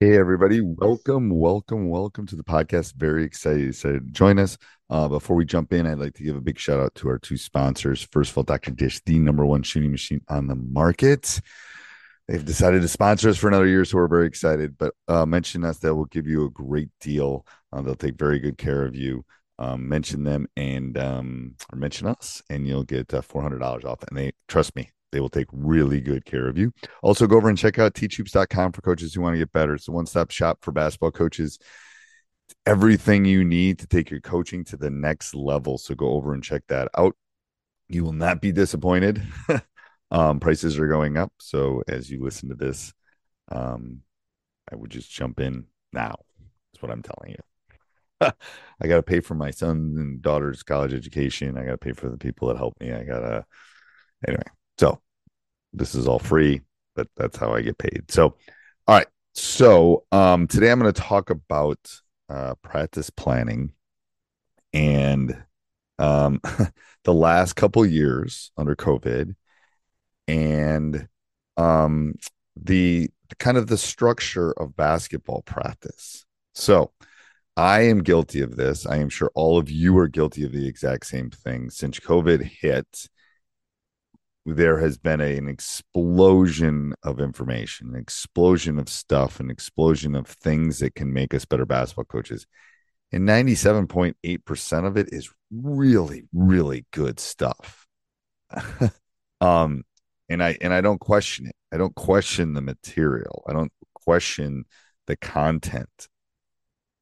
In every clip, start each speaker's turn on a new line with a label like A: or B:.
A: Hey, everybody. Welcome, welcome, welcome to the podcast. Very excited, to join us. Uh, before we jump in, I'd like to give a big shout out to our two sponsors. First of all, Dr. Dish, the number one shooting machine on the market. They've decided to sponsor us for another year, so we're very excited. But uh, mention us; that will give you a great deal. Uh, they'll take very good care of you. Um, mention them and um, or mention us, and you'll get uh, four hundred dollars off. And they trust me, they will take really good care of you. Also, go over and check out teachhoops.com for coaches who want to get better. It's a one-stop shop for basketball coaches. everything you need to take your coaching to the next level. So go over and check that out. You will not be disappointed. Um, prices are going up. So as you listen to this, um, I would just jump in now. That's what I'm telling you. I got to pay for my son and daughter's college education. I got to pay for the people that help me. I got to, anyway. So this is all free, but that's how I get paid. So, all right. So um, today I'm going to talk about uh, practice planning and um, the last couple years under COVID and um, the kind of the structure of basketball practice. So I am guilty of this. I am sure all of you are guilty of the exact same thing. Since COVID hit, there has been a, an explosion of information, an explosion of stuff, an explosion of things that can make us better basketball coaches. And 97.8% of it is really, really good stuff. um, and I and I don't question it. I don't question the material. I don't question the content.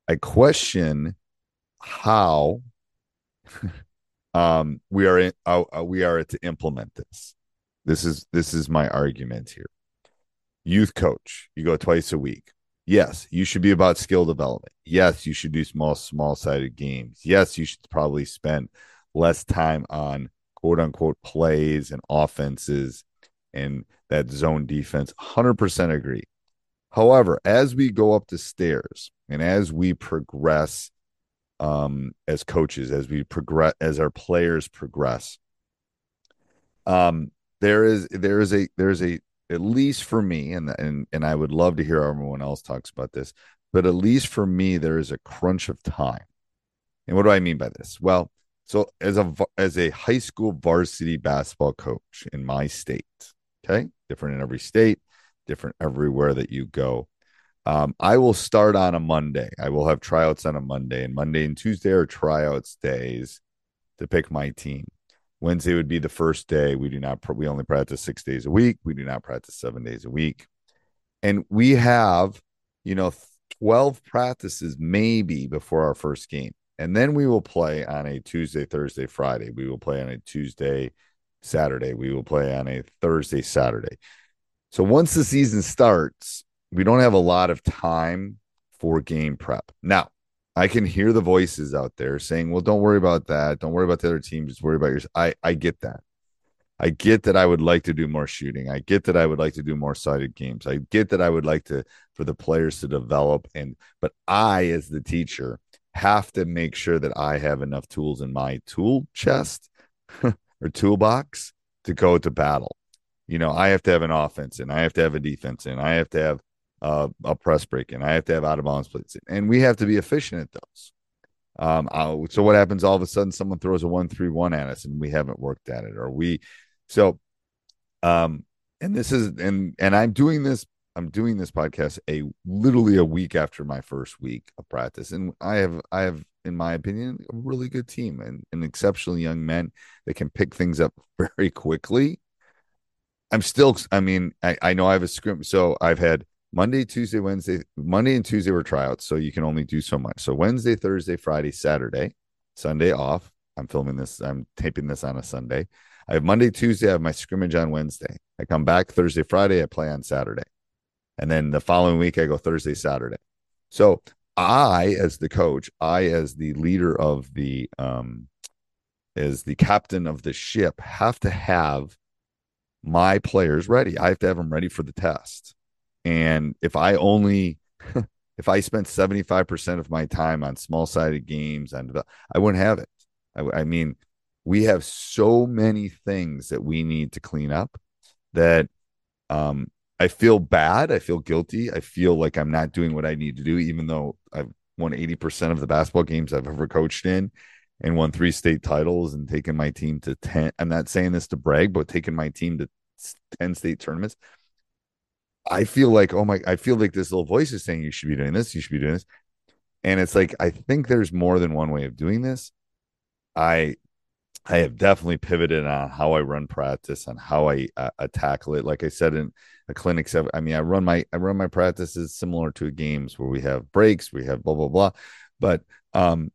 A: I question how um, we are in, uh, uh, we are to implement this. This is this is my argument here. Youth coach, you go twice a week. Yes, you should be about skill development. Yes, you should do small small sided games. Yes, you should probably spend less time on quote unquote plays and offenses and that zone defense. 100% agree. However, as we go up the stairs and as we progress um, as coaches, as we progress, as our players progress, um, there is there is a there's a at least for me, and and and I would love to hear everyone else talks about this, but at least for me, there is a crunch of time. And what do I mean by this? Well, so as a as a high school varsity basketball coach in my state, Okay. Different in every state, different everywhere that you go. Um, I will start on a Monday. I will have tryouts on a Monday, and Monday and Tuesday are tryouts days to pick my team. Wednesday would be the first day. We do not, we only practice six days a week. We do not practice seven days a week. And we have, you know, 12 practices maybe before our first game. And then we will play on a Tuesday, Thursday, Friday. We will play on a Tuesday, Saturday. We will play on a Thursday, Saturday. So once the season starts, we don't have a lot of time for game prep. Now, I can hear the voices out there saying, "Well, don't worry about that. Don't worry about the other team. Just worry about yours." I I get that. I get that I would like to do more shooting. I get that I would like to do more sided games. I get that I would like to for the players to develop and but I as the teacher have to make sure that I have enough tools in my tool chest or toolbox to go to battle. You know, I have to have an offense and I have to have a defense and I have to have uh, a press break and I have to have out of bounds plays and we have to be efficient at those. Um, I'll, so what happens all of a sudden someone throws a one three one at us and we haven't worked at it or we so um and this is and and I'm doing this I'm doing this podcast a literally a week after my first week of practice and I have I have in my opinion, a really good team and, an exceptional young men that can pick things up very quickly. I'm still, I mean, I, I know I have a script. So I've had Monday, Tuesday, Wednesday, Monday and Tuesday were tryouts. So you can only do so much. So Wednesday, Thursday, Friday, Saturday, Sunday off. I'm filming this, I'm taping this on a Sunday. I have Monday, Tuesday, I have my scrimmage on Wednesday. I come back Thursday, Friday, I play on Saturday. And then the following week, I go Thursday, Saturday. So I, as the coach, I, as the leader of the, um, as the captain of the ship, have to have my players ready. I have to have them ready for the test. And if I only, if I spent 75% of my time on small sided games, and I wouldn't have it. I, I mean, we have so many things that we need to clean up that um, I feel bad. I feel guilty. I feel like I'm not doing what I need to do, even though I've won 80% of the basketball games I've ever coached in and won three state titles and taken my team to 10. I'm not saying this to brag, but taking my team to 10 state tournaments. I feel like, oh my, I feel like this little voice is saying you should be doing this, you should be doing this. And it's like, I think there's more than one way of doing this. I I have definitely pivoted on how I run practice, on how I, uh, tackle it. Like I said in a clinic, I mean, I run my I run my practices similar to games where we have breaks, we have blah blah blah. But um,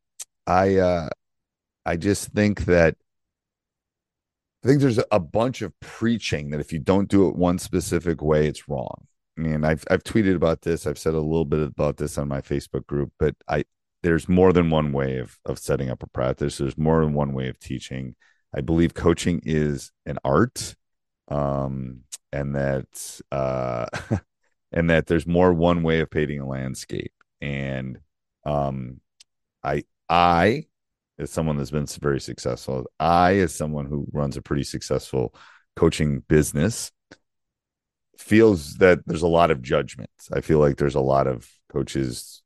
A: I uh, I just think that I think there's a bunch of preaching that if you don't do it one specific way, it's wrong. I mean, I've I've tweeted about this. I've said a little bit about this on my Facebook group, but I there's more than one way of of setting up a practice. There's more than one way of teaching. I believe coaching is an art, um, and that uh, and that there's more one way of painting a landscape. And um, I I as someone that's been very successful, I as someone who runs a pretty successful coaching business feels that there's a lot of judgment. I feel like there's a lot of coaches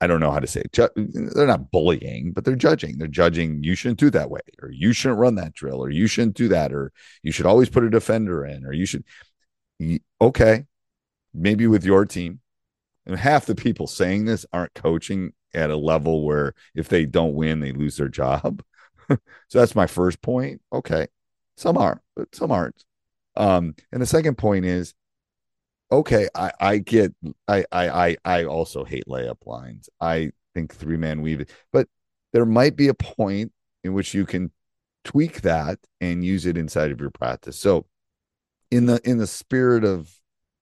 A: I don't know how to say it. They're not bullying, but they're judging. They're judging you shouldn't do that way, or you shouldn't run that drill, or you shouldn't do that, or you should always put a defender in, or you should. Okay, maybe with your team, and half the people saying this aren't coaching at a level where if they don't win, they lose their job. so that's my first point. Okay, some are, but some aren't. Um, and the second point is okay, I, I get I, I I also hate layup lines. I think three man weave, but there might be a point in which you can tweak that and use it inside of your practice. So in the in the spirit of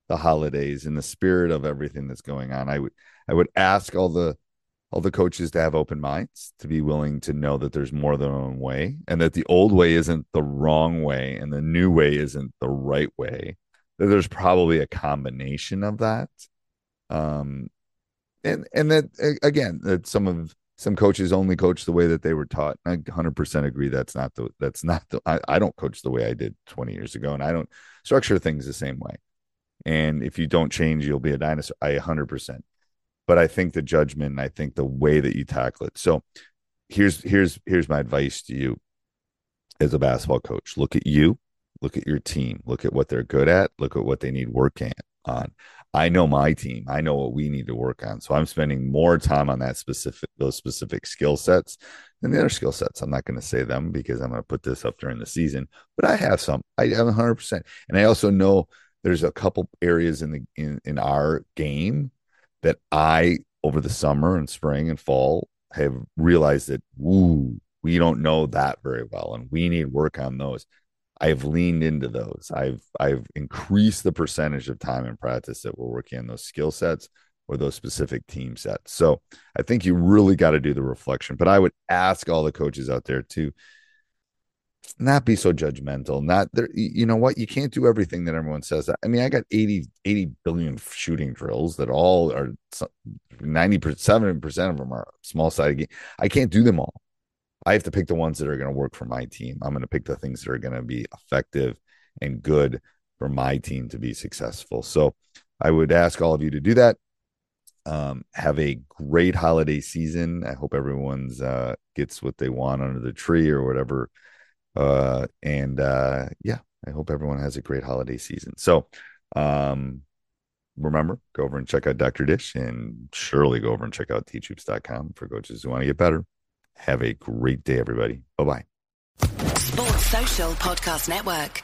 A: the holidays, in the spirit of everything that's going on, I would I would ask all the all the coaches to have open minds, to be willing to know that there's more than one way and that the old way isn't the wrong way and the new way isn't the right way That there's probably a combination of that. Um, and and that again, that some of some coaches only coach the way that they were taught. I 100% agree. That's not the that's not the. I, I don't coach the way I did 20 years ago, and I don't structure things the same way. And if you don't change, you'll be a dinosaur. I 100%. But I think the judgment, and I think the way that you tackle it. So here's here's here's my advice to you as a basketball coach. Look at you look at your team, look at what they're good at, look at what they need work on. I know my team. I know what we need to work on. So I'm spending more time on that specific those specific skill sets than the other skill sets. I'm not going to say them because I'm going to put this up during the season, but I have some. I have 100%. And I also know there's a couple areas in the in, in our game that I over the summer and spring and fall have realized that ooh, we don't know that very well and we need work on those. I've leaned into those. I've I've increased the percentage of time in practice that we're working on those skill sets or those specific team sets. So I think you really got to do the reflection. But I would ask all the coaches out there to not be so judgmental. Not there, you know what? You can't do everything that everyone says. I mean, I got 80, 80 billion shooting drills that all are 90 percent of them are small sided. I can't do them all. I have to pick the ones that are going to work for my team. I'm going to pick the things that are going to be effective and good for my team to be successful. So I would ask all of you to do that. Um, have a great holiday season. I hope everyone's uh, gets what they want under the tree or whatever. Uh, and uh, yeah, I hope everyone has a great holiday season. So um, remember, go over and check out Dr. Dish and surely go over and check out teachhoops.com for coaches who want to get better. Have a great day, everybody. Bye bye.
B: Sports Social Podcast Network.